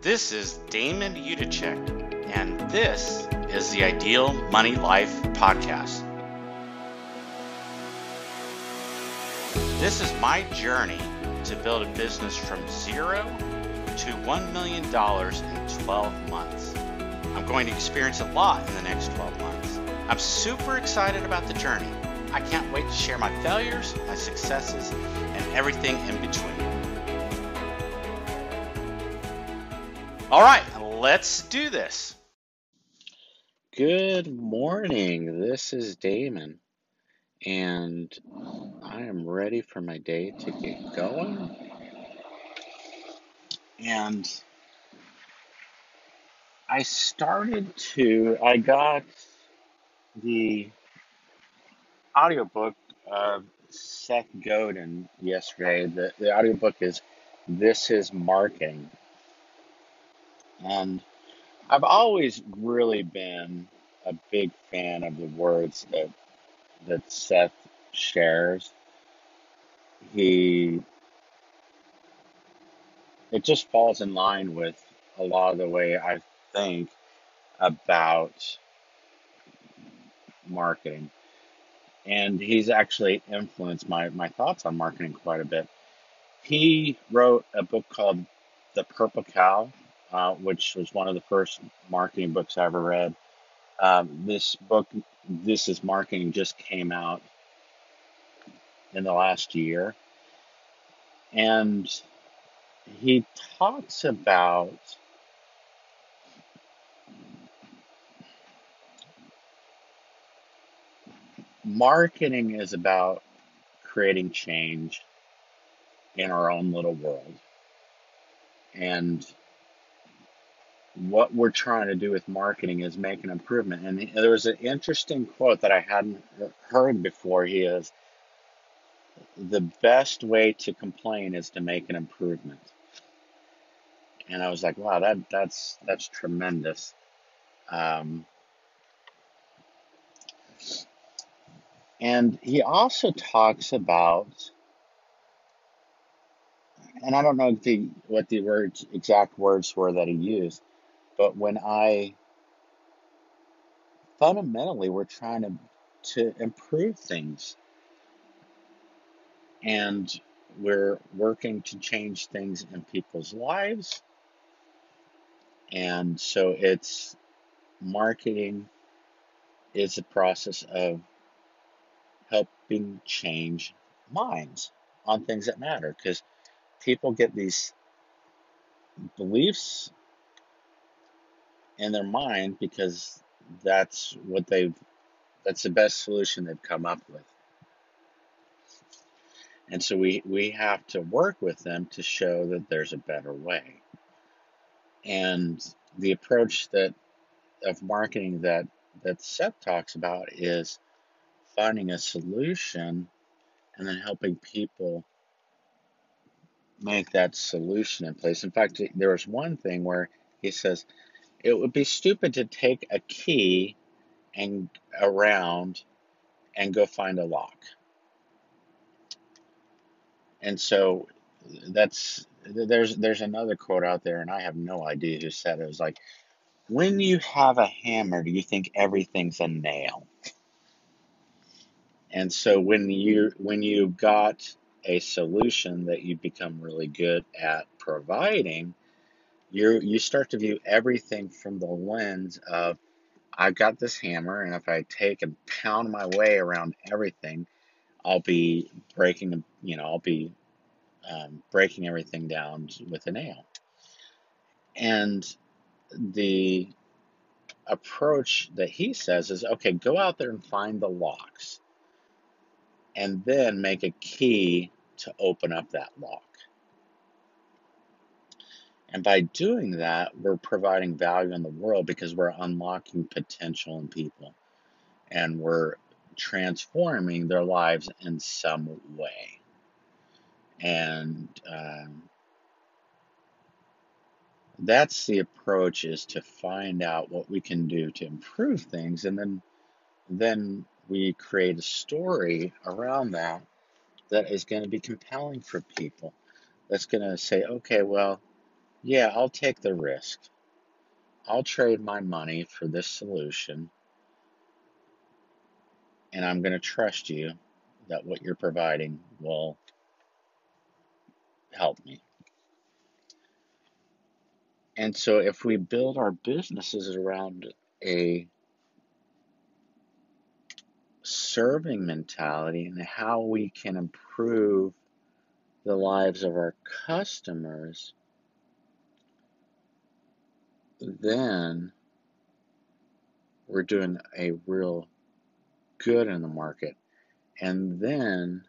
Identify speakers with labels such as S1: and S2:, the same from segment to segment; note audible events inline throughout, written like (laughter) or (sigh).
S1: This is Damon Yudichak, and this is the Ideal Money Life Podcast. This is my journey to build a business from zero to $1 million in 12 months. I'm going to experience a lot in the next 12 months. I'm super excited about the journey. I can't wait to share my failures, my successes, and everything in between. All right, let's do this. Good morning. This is Damon, and I am ready for my day to get going. And I started to, I got the audiobook of Seth Godin yesterday. The, the audiobook is This is Marketing. And I've always really been a big fan of the words that that Seth shares. He it just falls in line with a lot of the way I think about marketing. And he's actually influenced my, my thoughts on marketing quite a bit. He wrote a book called The Purple Cow uh, which was one of the first marketing books I ever read. Um, this book, This is Marketing, just came out in the last year. And he talks about marketing is about creating change in our own little world. And what we're trying to do with marketing is make an improvement. And there was an interesting quote that I hadn't heard before. He is the best way to complain is to make an improvement. And I was like, wow, that that's that's tremendous. Um, and he also talks about, and I don't know the what the words exact words were that he used, but when I fundamentally we're trying to to improve things and we're working to change things in people's lives. And so it's marketing is a process of helping change minds on things that matter because people get these beliefs in their mind because that's what they've that's the best solution they've come up with and so we we have to work with them to show that there's a better way and the approach that of marketing that that Seth talks about is finding a solution and then helping people make that solution in place. In fact, there was one thing where he says, it would be stupid to take a key and around and go find a lock. And so that's there's there's another quote out there and I have no idea who said it. It was like when you have a hammer, do you think everything's a nail? And so when you when you got a solution that you become really good at providing, you you start to view everything from the lens of I've got this hammer, and if I take and pound my way around everything, I'll be breaking, you know, I'll be um, breaking everything down with a nail. And the approach that he says is okay, go out there and find the locks, and then make a key to open up that lock. And by doing that, we're providing value in the world because we're unlocking potential in people. And we're transforming their lives in some way. And um, that's the approach is to find out what we can do to improve things. And then then we create a story around that that is going to be compelling for people. That's going to say okay well Yeah, I'll take the risk. I'll trade my money for this solution, and I'm going to trust you that what you're providing will help me. And so, if we build our businesses around a serving mentality and how we can improve the lives of our customers, then we're doing a real good in the market. And then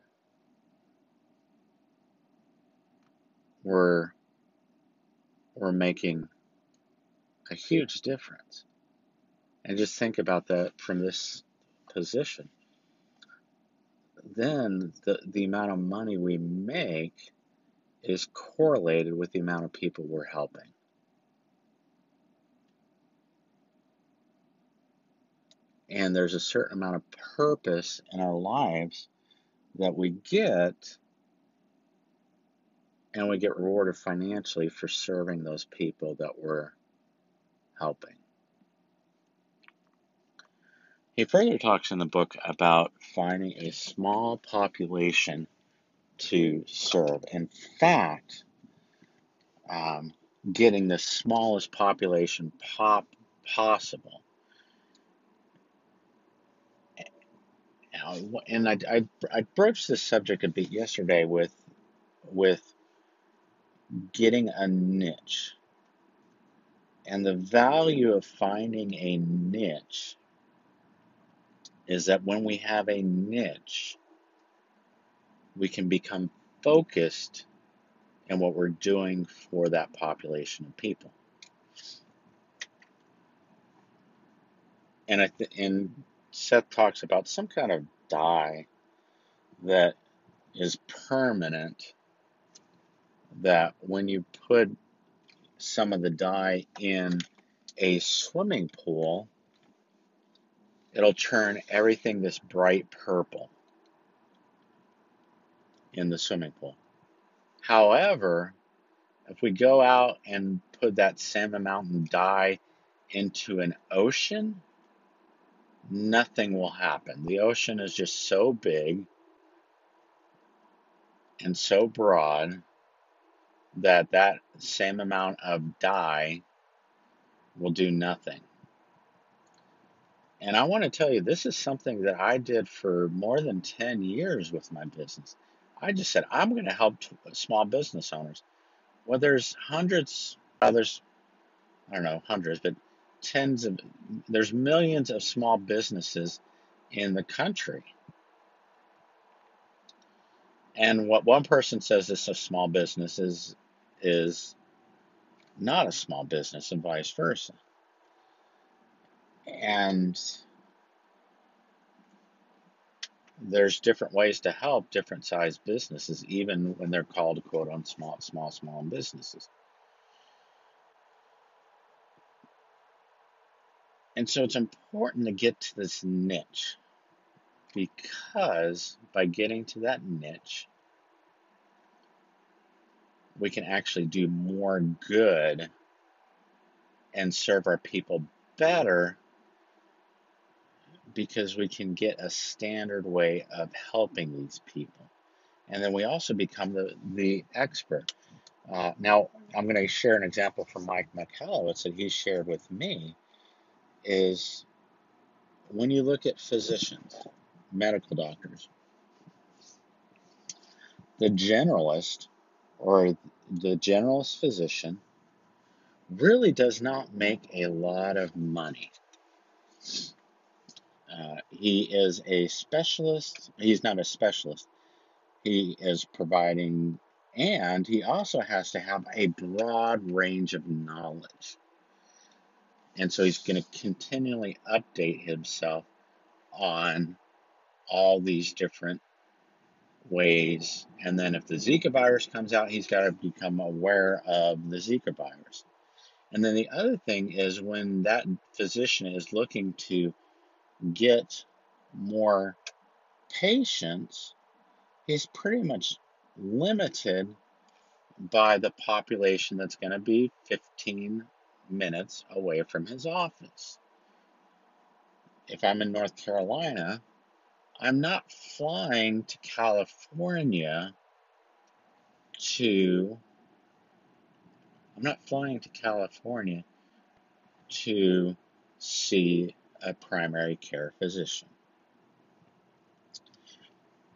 S1: we're we're making a huge difference. And just think about that from this position. Then the, the amount of money we make is correlated with the amount of people we're helping. And there's a certain amount of purpose in our lives that we get, and we get rewarded financially for serving those people that we're helping. He further talks in the book about finding a small population to serve. In fact, um, getting the smallest population pop possible. And I, I, I broached this subject a bit yesterday with with getting a niche and the value of finding a niche is that when we have a niche, we can become focused in what we're doing for that population of people. And I th- and Seth talks about some kind of dye that is permanent that when you put some of the dye in a swimming pool, it'll turn everything this bright purple in the swimming pool. However, if we go out and put that same amount of dye into an ocean, nothing will happen. The ocean is just so big and so broad that that same amount of dye will do nothing. And I want to tell you, this is something that I did for more than 10 years with my business. I just said, I'm going to help t- small business owners. Well, there's hundreds, there's, I don't know, hundreds, but tens of, there's millions of small businesses in the country. And what one person says is a small business is, is not a small business and vice versa. And there's different ways to help different sized businesses, even when they're called quote on small, small, small businesses. And so it's important to get to this niche because by getting to that niche, we can actually do more good and serve our people better because we can get a standard way of helping these people. And then we also become the, the expert. Uh, now, I'm going to share an example from Mike Michalowicz that he shared with me is when you look at physicians, medical doctors, the generalist or the generalist physician really does not make a lot of money. Uh, he is a specialist. He's not a specialist. He is providing, and he also has to have a broad range of knowledge. And so he's going to continually update himself on all these different ways. And then if the Zika virus comes out, he's got to become aware of the Zika virus. And then the other thing is when that physician is looking to get more patients, he's pretty much limited by the population that's going to be 15 minutes away from his office. If I'm in North Carolina, I'm not flying to California to I'm not flying to California to see a primary care physician.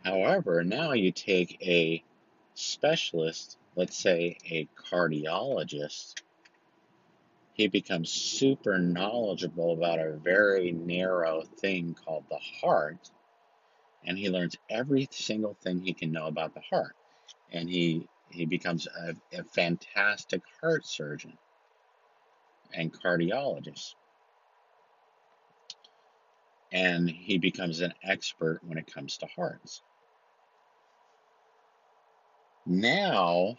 S1: However, now you take a specialist, let's say a cardiologist, he becomes super knowledgeable about a very narrow thing called the heart, and he learns every single thing he can know about the heart. And he he becomes a, a fantastic heart surgeon and cardiologist. And he becomes an expert when it comes to hearts. Now,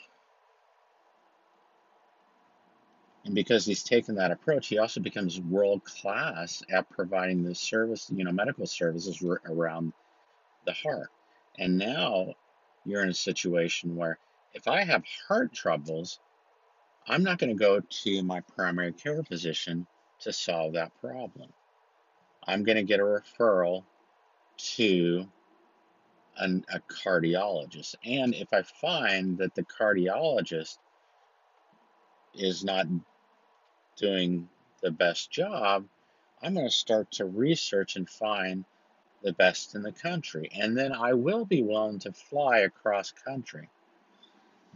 S1: and because he's taken that approach, he also becomes world class at providing the service, you know, medical services around the heart. And now you're in a situation where if I have heart troubles, I'm not going to go to my primary care physician to solve that problem. I'm going to get a referral to an, a cardiologist. And if I find that the cardiologist is not doing the best job, I'm going to start to research and find the best in the country. And then I will be willing to fly across country.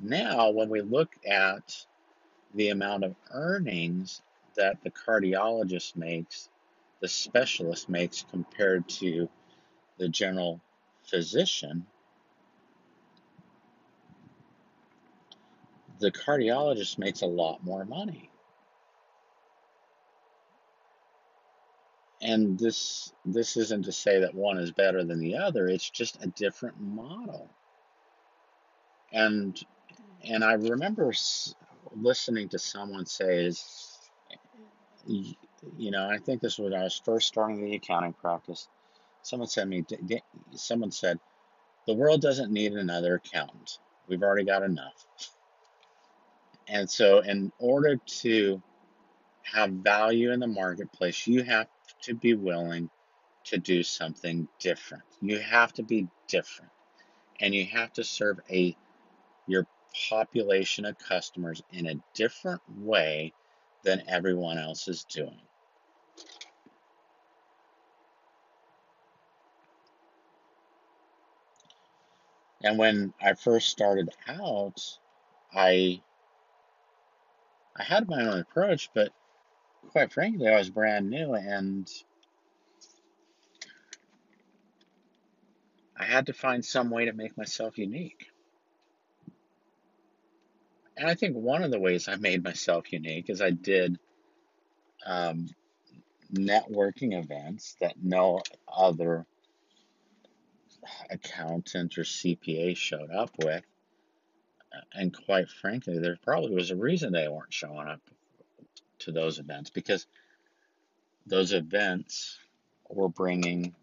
S1: Now, when we look at the amount of earnings that the cardiologist makes, the specialist makes compared to the general physician, the cardiologist makes a lot more money. And this this isn't to say that one is better than the other, it's just a different model. And and I remember listening to someone say is you know, I think this was when I was first starting the accounting practice. Someone said me, someone said, the world doesn't need another accountant. We've already got enough. And so, in order to have value in the marketplace, you have to be willing to do something different. You have to be different. And you have to serve a your population of customers in a different way than everyone else is doing. And when I first started out, I I had my own approach, but quite frankly, I was brand new and I had to find some way to make myself unique. And I think one of the ways I made myself unique is I did um, networking events that no other accountant or CPA showed up with. And quite frankly, there probably was a reason they weren't showing up to those events because those events were bringing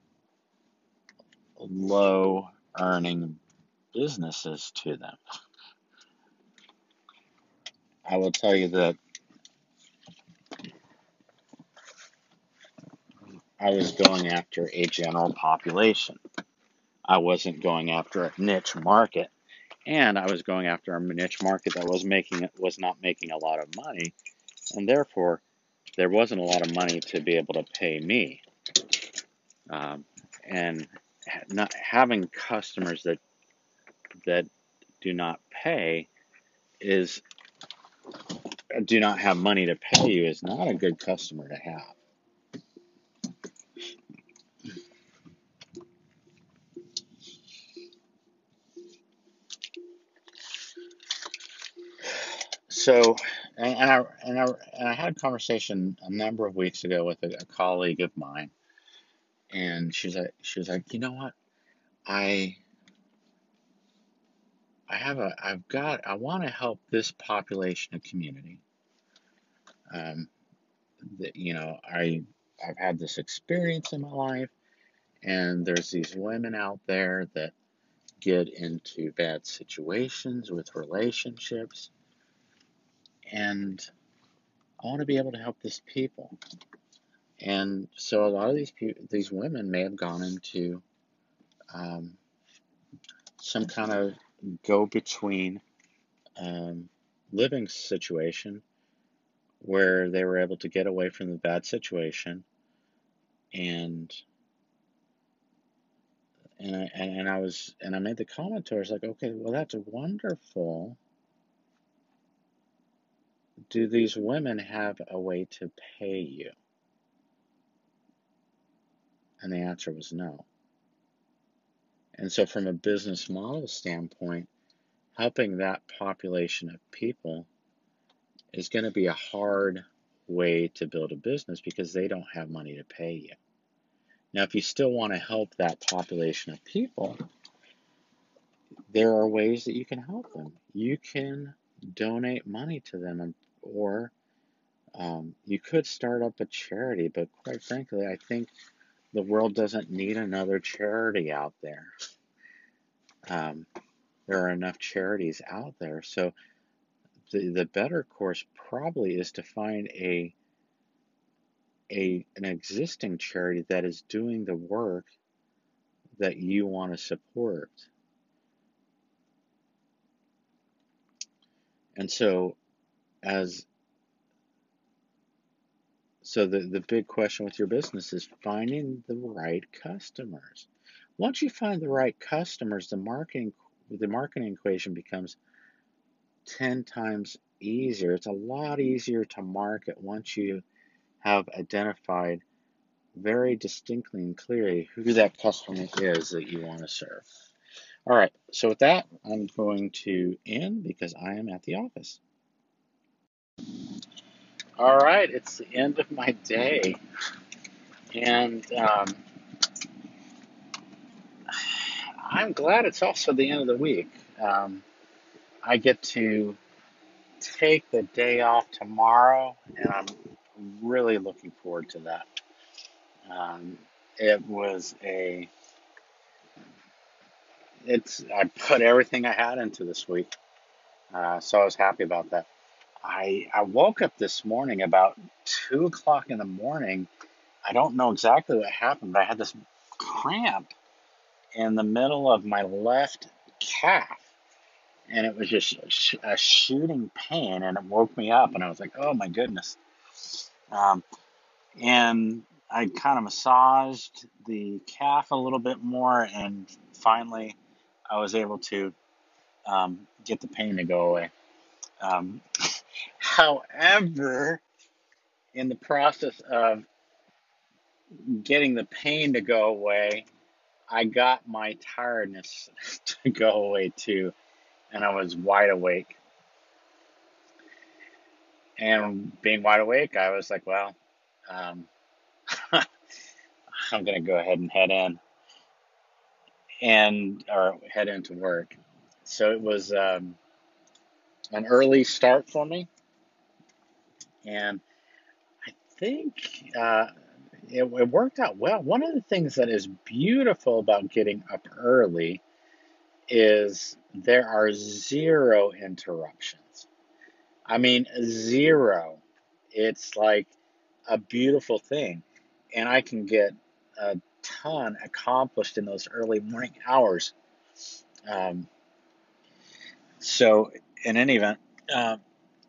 S1: low earning businesses to them. I will tell you that I was going after a general population. I wasn't going after a niche market, and I was going after a niche market that was making it was not making a lot of money, and therefore there wasn't a lot of money to be able to pay me. Um, and not having customers that that do not pay is do not have money to pay you is not a good customer to have. so and, and I and I and I had a conversation a number of weeks ago with a, a colleague of mine, and she's like she was like, you know what, I I have a I've got I want to help this population of community. Um, that you know I I've had this experience in my life, and there's these women out there that get into bad situations with relationships. And I want to be able to help these people. And so a lot of these people, these women may have gone into um, some kind of go between um, living situation where they were able to get away from the bad situation and and I, and I was and I made the comment to her, I was like, okay, well that's wonderful. Do these women have a way to pay you? And the answer was no. And so, from a business model standpoint, helping that population of people is going to be a hard way to build a business because they don't have money to pay you. Now, if you still want to help that population of people, there are ways that you can help them. You can donate money to them, or um, you could start up a charity, but quite frankly, I think the world doesn't need another charity out there. Um, there are enough charities out there. So the, the better course probably is to find a a an existing charity that is doing the work that you want to support. And so as so the, the big question with your business is finding the right customers. Once you find the right customers, the marketing the marketing equation becomes 10 times easier. It's a lot easier to market once you have identified very distinctly and clearly who that customer is that you want to serve. All right, so with that, I'm going to end because I am at the office. All right, it's the end of my day, and um, I'm glad it's also the end of the week. Um, I get to take the day off tomorrow, and I'm really looking forward to that. Um, it was a it's I put everything I had into this week, uh, so I was happy about that. I, I woke up this morning about two o'clock in the morning. I don't know exactly what happened, but I had this cramp in the middle of my left calf. And it was just a shooting pain, and it woke me up. And I was like, oh my goodness. Um, and I kind of massaged the calf a little bit more, and finally I was able to um, get the pain to go away. Um, (laughs) However, in the process of getting the pain to go away, I got my tiredness (laughs) to go away too, and I was wide awake. And being wide awake, I was like, well, um, (laughs) I'm going to go ahead and head in and or head into work. So it was um, an early start for me and I think uh, it, it worked out well. One of the things that is beautiful about getting up early is there are zero interruptions. I mean, zero. It's like a beautiful thing. And I can get a ton accomplished in those early morning hours. Um, so, in any event, uh,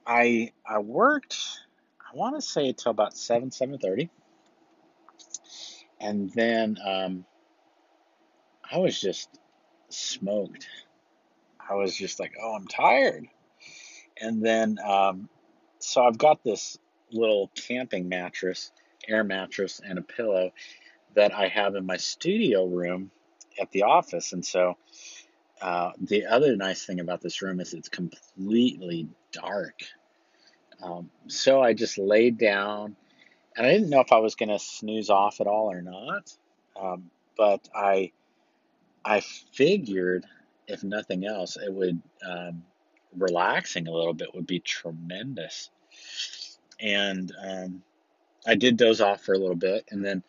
S1: I I worked want to say till about seven seven thirty, and then um, I was just smoked. I was just like, oh, I'm tired, and then um, so I've got this little camping mattress, air mattress, and a pillow that I have in my studio room at the office, and so. Uh, the other nice thing about this room is it's completely dark. Um, so I just laid down, and I didn't know if I was going to snooze off at all or not. Um, but I, I figured, if nothing else, it would um, relaxing a little bit would be tremendous. And um, I did doze off for a little bit, and then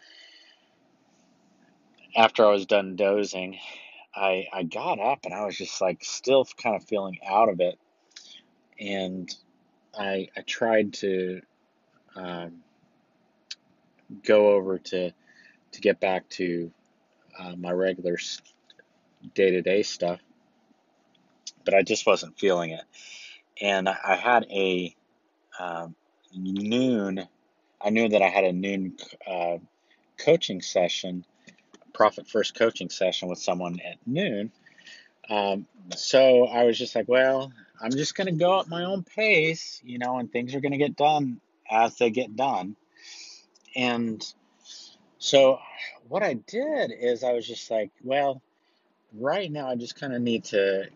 S1: after I was done dozing, I I got up and I was just like still kind of feeling out of it, and I I tried to um, go over to to get back to uh, my regular day to day stuff, but I just wasn't feeling it. And I, I had a um, noon. I knew that I had a noon uh, coaching session, profit first coaching session with someone at noon. Um, so I was just like, well, I'm just going to go at my own pace, you know, and things are going to get done as they get done. And so what I did is I was just like, well, right now I just kind of need to.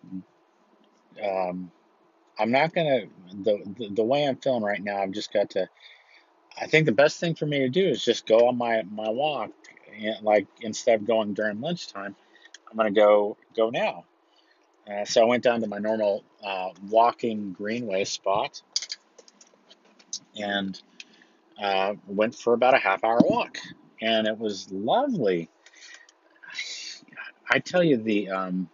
S1: Um, I'm not gonna the, the the way I'm feeling right now. I've just got to. I think the best thing for me to do is just go on my my walk, and like instead of going during lunchtime, I'm gonna go go now. Uh, so I went down to my normal uh, walking greenway spot and uh, went for about a half hour walk, and it was lovely. I tell you the um,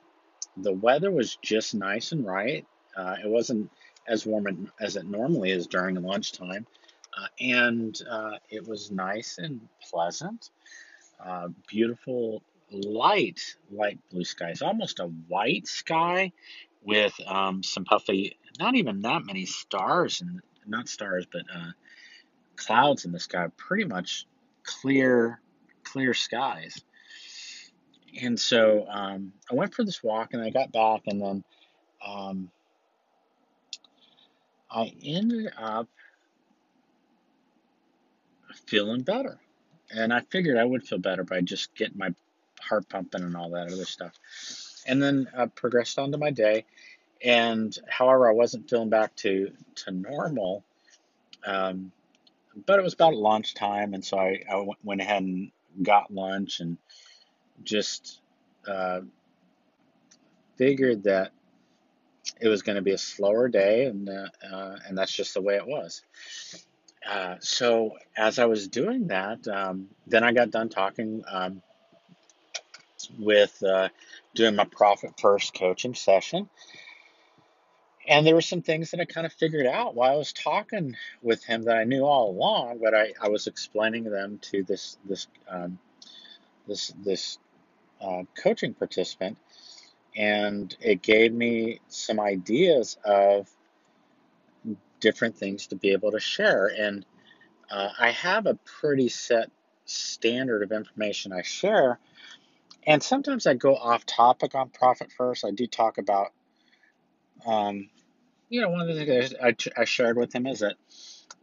S1: the weather was just nice and right. Uh, it wasn't as warm as it normally is during lunchtime, uh, and uh, it was nice and pleasant. Beautiful light, light blue skies, almost a white sky with um, some puffy, not even that many stars, and not stars, but uh, clouds in the sky. Pretty much clear, clear skies. And so um, I went for this walk, and I got back, and then um, I ended up feeling better. And I figured I would feel better by just getting my heart pumping and all that other stuff. And then I progressed on to my day. And however, I wasn't feeling back to, to normal. Um, but it was about lunchtime. And so I, I went ahead and got lunch and just uh, figured that it was going to be a slower day, and uh, uh, and that's just the way it was. Uh, so as I was doing that, um, then I got done talking um, with uh, doing my profit first coaching session. And there were some things that I kind of figured out while I was talking with him that I knew all along, but I, I was explaining them to this this um, this this uh, coaching participant, and it gave me some ideas of different things to be able to share. And uh, I have a pretty set standard of information I share. And sometimes I go off topic on Profit First. I do talk about, um, you know, one of the things I, I shared with him is that,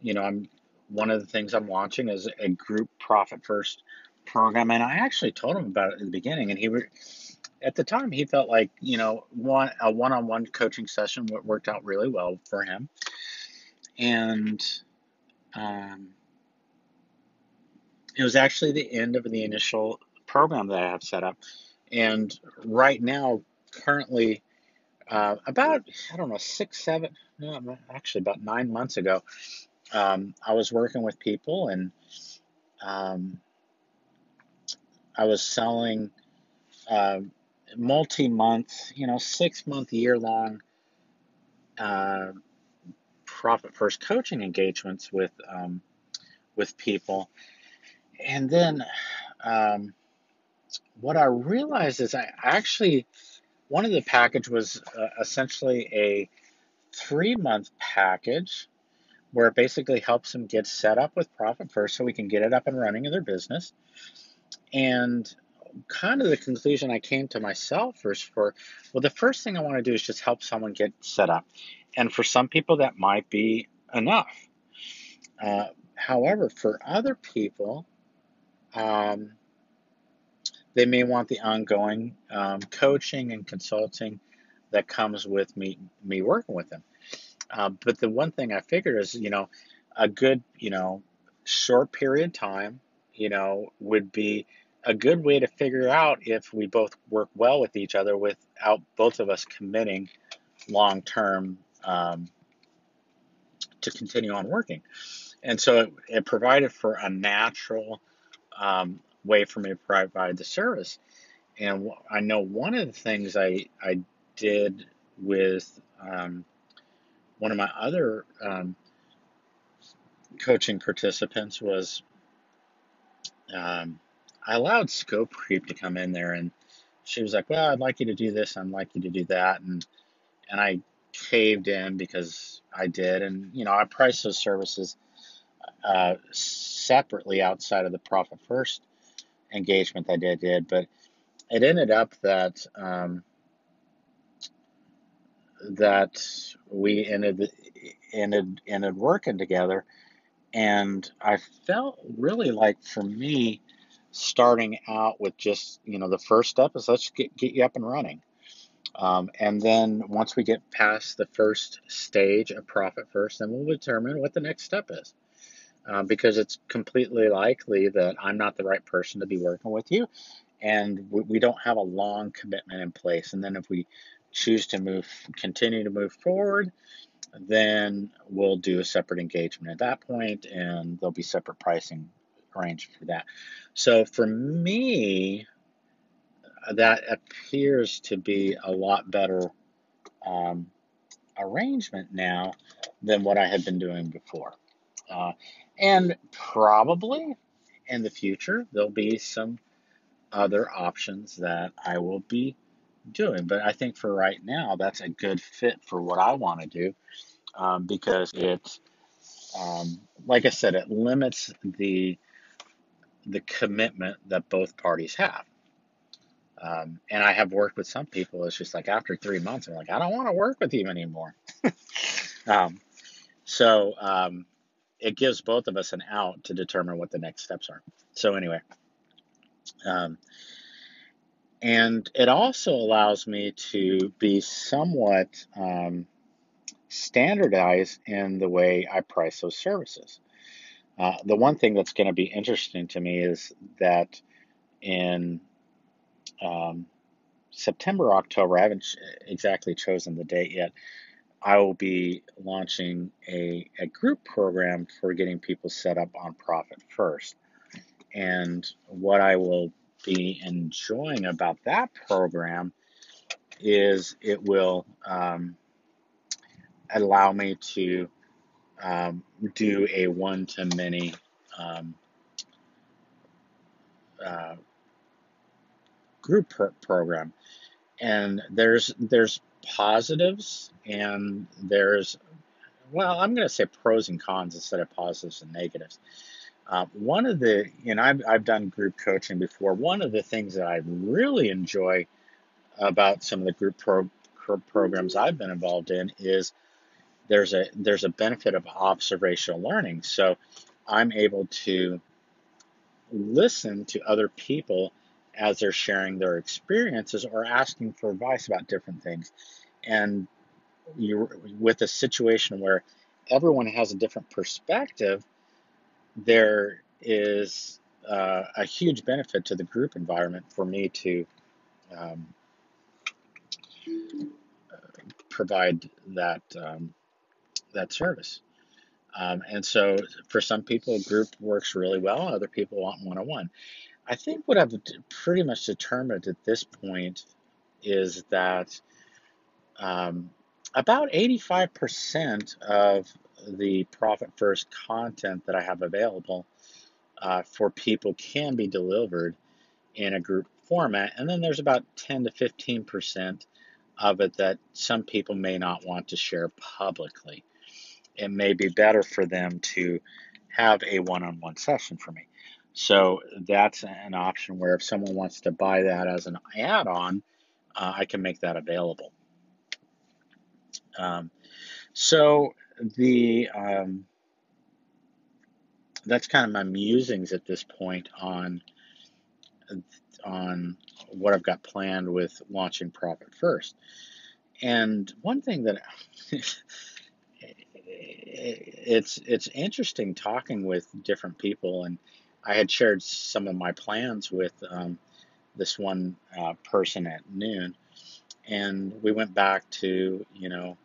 S1: you know, I'm one of the things I'm launching is a group Profit First program. And I actually told him about it in the beginning, and he re- at the time he felt like you know one a one-on-one coaching session worked out really well for him and um, it was actually the end of the initial program that I have set up. And right now, currently, uh, about I don't know six, seven, no, actually about nine months ago, um, I was working with people and um, I was selling uh, multi-month, you know, six-month, year-long uh, profit first coaching engagements with um, with people, and then um, what I realized is I actually one of the package was uh, essentially a three month package where it basically helps them get set up with profit first so we can get it up and running in their business and kind of the conclusion I came to myself was for, well, the first thing I want to do is just help someone get set up. And for some people, that might be enough. Uh, however, for other people, um, they may want the ongoing um, coaching and consulting that comes with me me working with them. Uh, but the one thing I figured is, you know, a good, you know, short period of time, you know, would be a good way to figure out if we both work well with each other without both of us committing long term um, to continue on working. And so it, it provided for a natural um, way for me to provide the service. And I know one of the things I I did with um, one of my other um, coaching participants was um, I allowed scope creep to come in there, and she was like, "Well, I'd like you to do this. I'd like you to do that," and and I caved in because I did, and you know I priced those services uh, separately outside of the profit first engagement that I did, but it ended up that um, that we ended ended ended working together, and I felt really like for me starting out with just you know the first step is let's get get you up and running. Um, and then once we get past the first stage of profit first, then we'll determine what the next step is. Uh, because it's completely likely that I'm not the right person to be working with you, and we, we don't have a long commitment in place. And then if we choose to move, continue to move forward, then we'll do a separate engagement at that point, and there'll be separate pricing arranged for that. So for me, that appears to be a lot better um, arrangement now than what I had been doing before. Uh, and probably in the future, there'll be some other options that I will be doing. But I think for right now, that's a good fit for what I want to do um, because it's, um, like I said, it limits the the commitment that both parties have. Um, and I have worked with some people. It's just like after three months, I'm like, I don't want to work with you anymore. (laughs) um, so um, it gives both of us an out to determine what the next steps are. So anyway, um, and it also allows me to be somewhat um, standardized in the way I price those services. Uh, the one thing that's going to be interesting to me is that in um, September, October, I haven't exactly chosen the date yet. I will be launching a, a group program for getting people set up on Profit First. And what I will be enjoying about that program is it will um, allow me to um, do a one to many um, uh, group pro- program. And there's there's positives and there's well, I'm going to say pros and cons instead of positives and negatives. Uh, one of the, you know, I've, I've done group coaching before. One of the things that I really enjoy about some of the group pro, pro, programs I've been involved in is there's a there's a benefit of observational learning. So I'm able to listen to other people as they're sharing their experiences or asking for advice about different things. And you with a situation where everyone has a different perspective, there is uh, a huge benefit to the group environment for me to um, provide that um, that service. Um, and so, for some people, group works really well. Other people want one on one. I think what I've pretty much determined at this point is that um, about 85% of the Profit First content that I have available uh, for people can be delivered in a group format. And then there's about 10 to 15% of it that some people may not want to share publicly. It may be better for them to have a one on one session for me. So that's an option where if someone wants to buy that as an add on, uh, I can make that available. Um, so the um, that's kind of my musings at this point on on what I've got planned with launching Profit First. And one thing that (laughs) it's it's interesting talking with different people, and I had shared some of my plans with um, this one uh, person at noon, and we went back to you know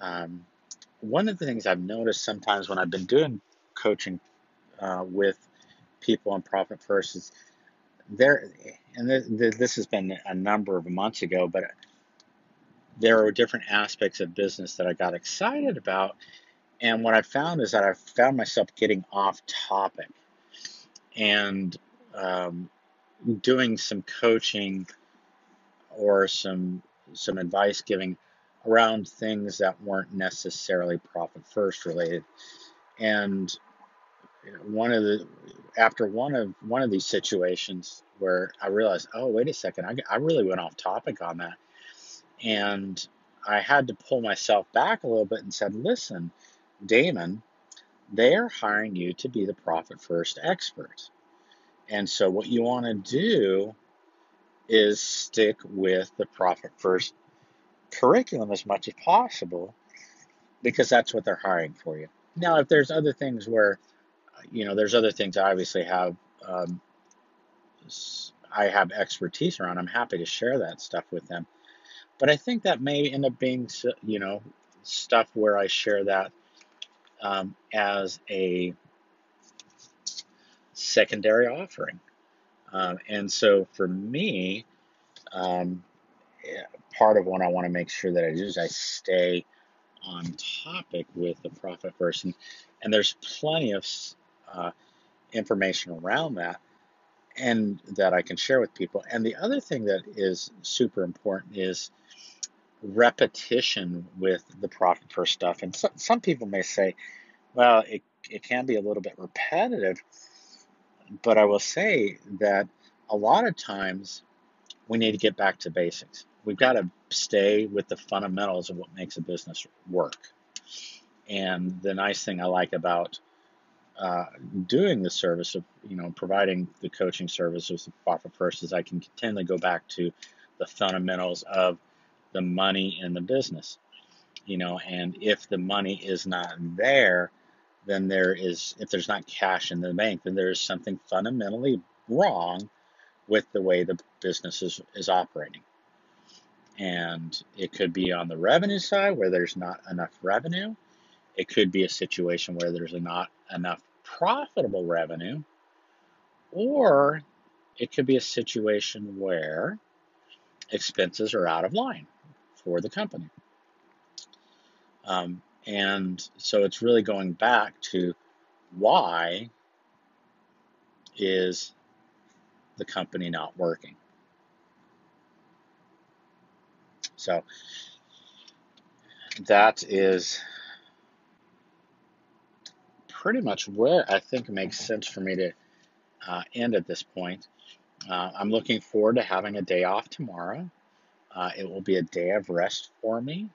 S1: um, one of the things I've noticed sometimes when I've been doing coaching uh, with people on Profit First is there, and th- th- this has been a number of months ago, but there are different aspects of business that I got excited about. And what I found is that I found myself getting off topic and um, doing some coaching or some some advice giving around things that weren't necessarily profit first related. And one of the after one of one of these situations where I realized, oh wait a second, I, I really went off topic on that, and I had to pull myself back a little bit and said, listen, Damon, they are hiring you to be the profit first expert. And so what you want to do is stick with the profit first curriculum as much as possible because that's what they're hiring for you. Now, if there's other things where, you know, there's other things I obviously have, um, I have expertise around, I'm happy to share that stuff with them. But I think that may end up being, you know, stuff where I share that um, as a secondary offering. Um, and so for me, um, part of what I want to make sure that I do is I stay on topic with the profit first. And, and there's plenty of uh, information around that and that I can share with people. And the other thing that is super important is repetition with the profit first stuff. And so, some people may say, well, it, it can be a little bit repetitive. But I will say that a lot of times we need to get back to basics. We've got to stay with the fundamentals of what makes a business work. And the nice thing I like about uh, doing the service of, you know, providing the coaching service with the Profit First is I can continually go back to the fundamentals of the money in the business. You know, and if the money is not there, then there is, if there's not cash in the bank, then there is something fundamentally wrong with the way the business is, is operating. And it could be on the revenue side where there's not enough revenue. It could be a situation where there's not enough profitable revenue. Or it could be a situation where expenses are out of line for the company. Um, and so it's really going back to why is the company not working? So that is pretty much where I think it makes sense for me to uh, end at this point. Uh, I'm looking forward to having a day off tomorrow. Uh, it will be a day of rest for me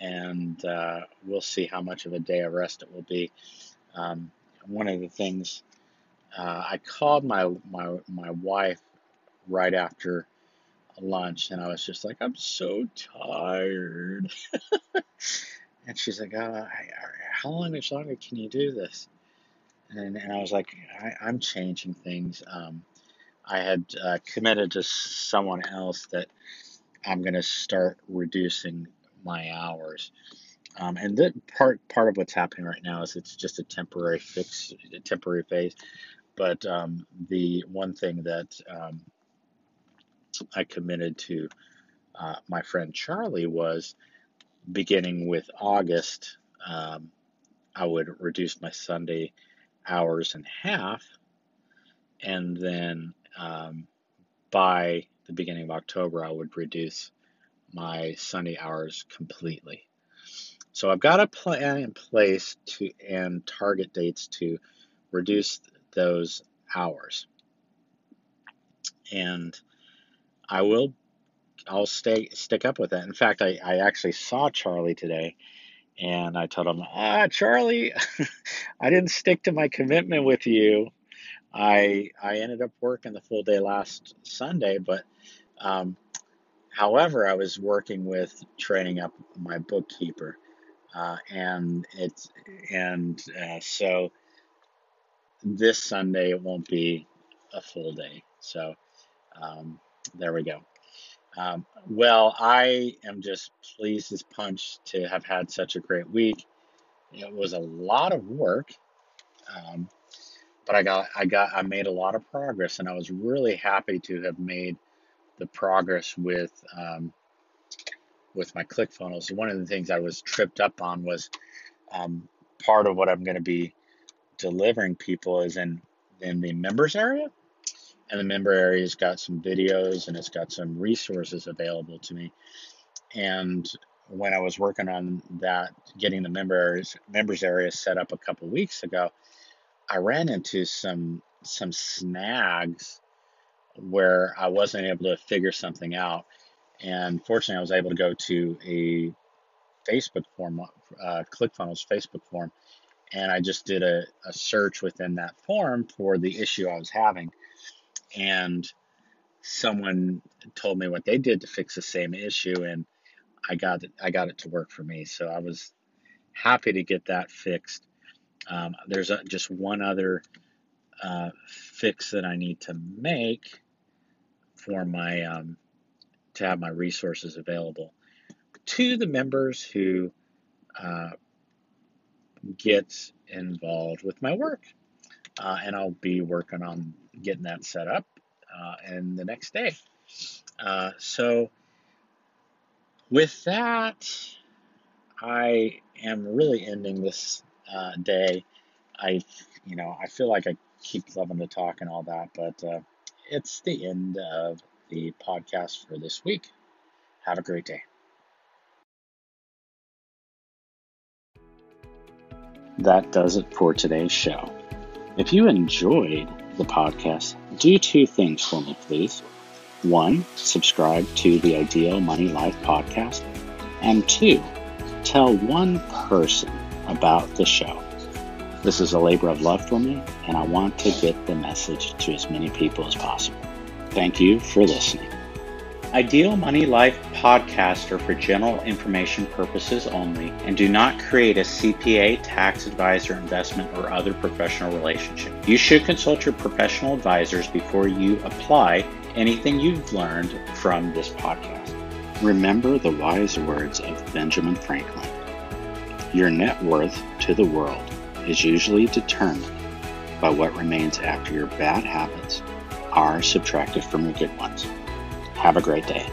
S1: and uh, we'll see how much of a day of rest it will be. Um, one of the things uh, I called my my my wife right after lunch, and I was just like, I'm so tired. (laughs) and she's like, oh, How long much longer can you do this? And, and I was like, I, am changing things. Um, I had uh, committed to someone else that I'm going to start reducing my hours. Um, and the part part of what's happening right now is it's just a temporary fix, a temporary phase. But um, the one thing that um, I committed to uh, my friend Charlie was beginning with August, um, I would reduce my Sunday hours in half, and then um, by the beginning of October, I would reduce my Sunday hours completely. So I've got a plan in place to and target dates to reduce those hours. And I will I'll stay stick up with that. In fact, I, I actually saw Charlie today and I told him, ah, Charlie, (laughs) I didn't stick to my commitment with you. I I ended up working the full day last Sunday, but um, However, I was working with training up my bookkeeper, uh, and it's and uh, so this Sunday it won't be a full day. So um, there we go. Um, well, I am just pleased as punch to have had such a great week. It was a lot of work, um, but I got I got I made a lot of progress, and I was really happy to have made the progress with um, with my ClickFunnels. One of the things I was tripped up on was um, part of what I'm going to be delivering people is in in the members area, and the member area's got some videos and it's got some resources available to me. And when I was working on that, getting the members members area set up a couple weeks ago, I ran into some some snags where I wasn't able to figure something out. And fortunately, I was able to go to a Facebook form, uh, ClickFunnels Facebook form, and I just did a, a search within that form for the issue I was having. And someone told me what they did to fix the same issue, and I got it, I got it to work for me. So I was happy to get that fixed. Um, there's a, just one other uh, fix that I need to make for my um, to have my resources available to the members who uh, get involved with my work. Uh, and I'll be working on getting that set up uh, in the next day. Uh, so, with that, I am really ending this uh, day. I, you know, I feel like I keep loving to talk and all that, but uh, it's the end of the podcast for this week. Have a great day. That does it for today's show. If you enjoyed the podcast, do two things for me, please. One, subscribe to the Ideal Money Life podcast. And two, tell one person about the show. This is a labor of love for me, and I want to get the message to as many people as possible. Thank you for listening. Ideal Money Life podcasts are for general information purposes only and do not create a CPA, tax advisor, investment, or other professional relationship. You should consult your professional advisors before you apply anything you've learned from this podcast. Remember the wise words of Benjamin Franklin Your net worth to the world is usually determined by what remains after your bad habits are subtracted from your good ones. Have a great day.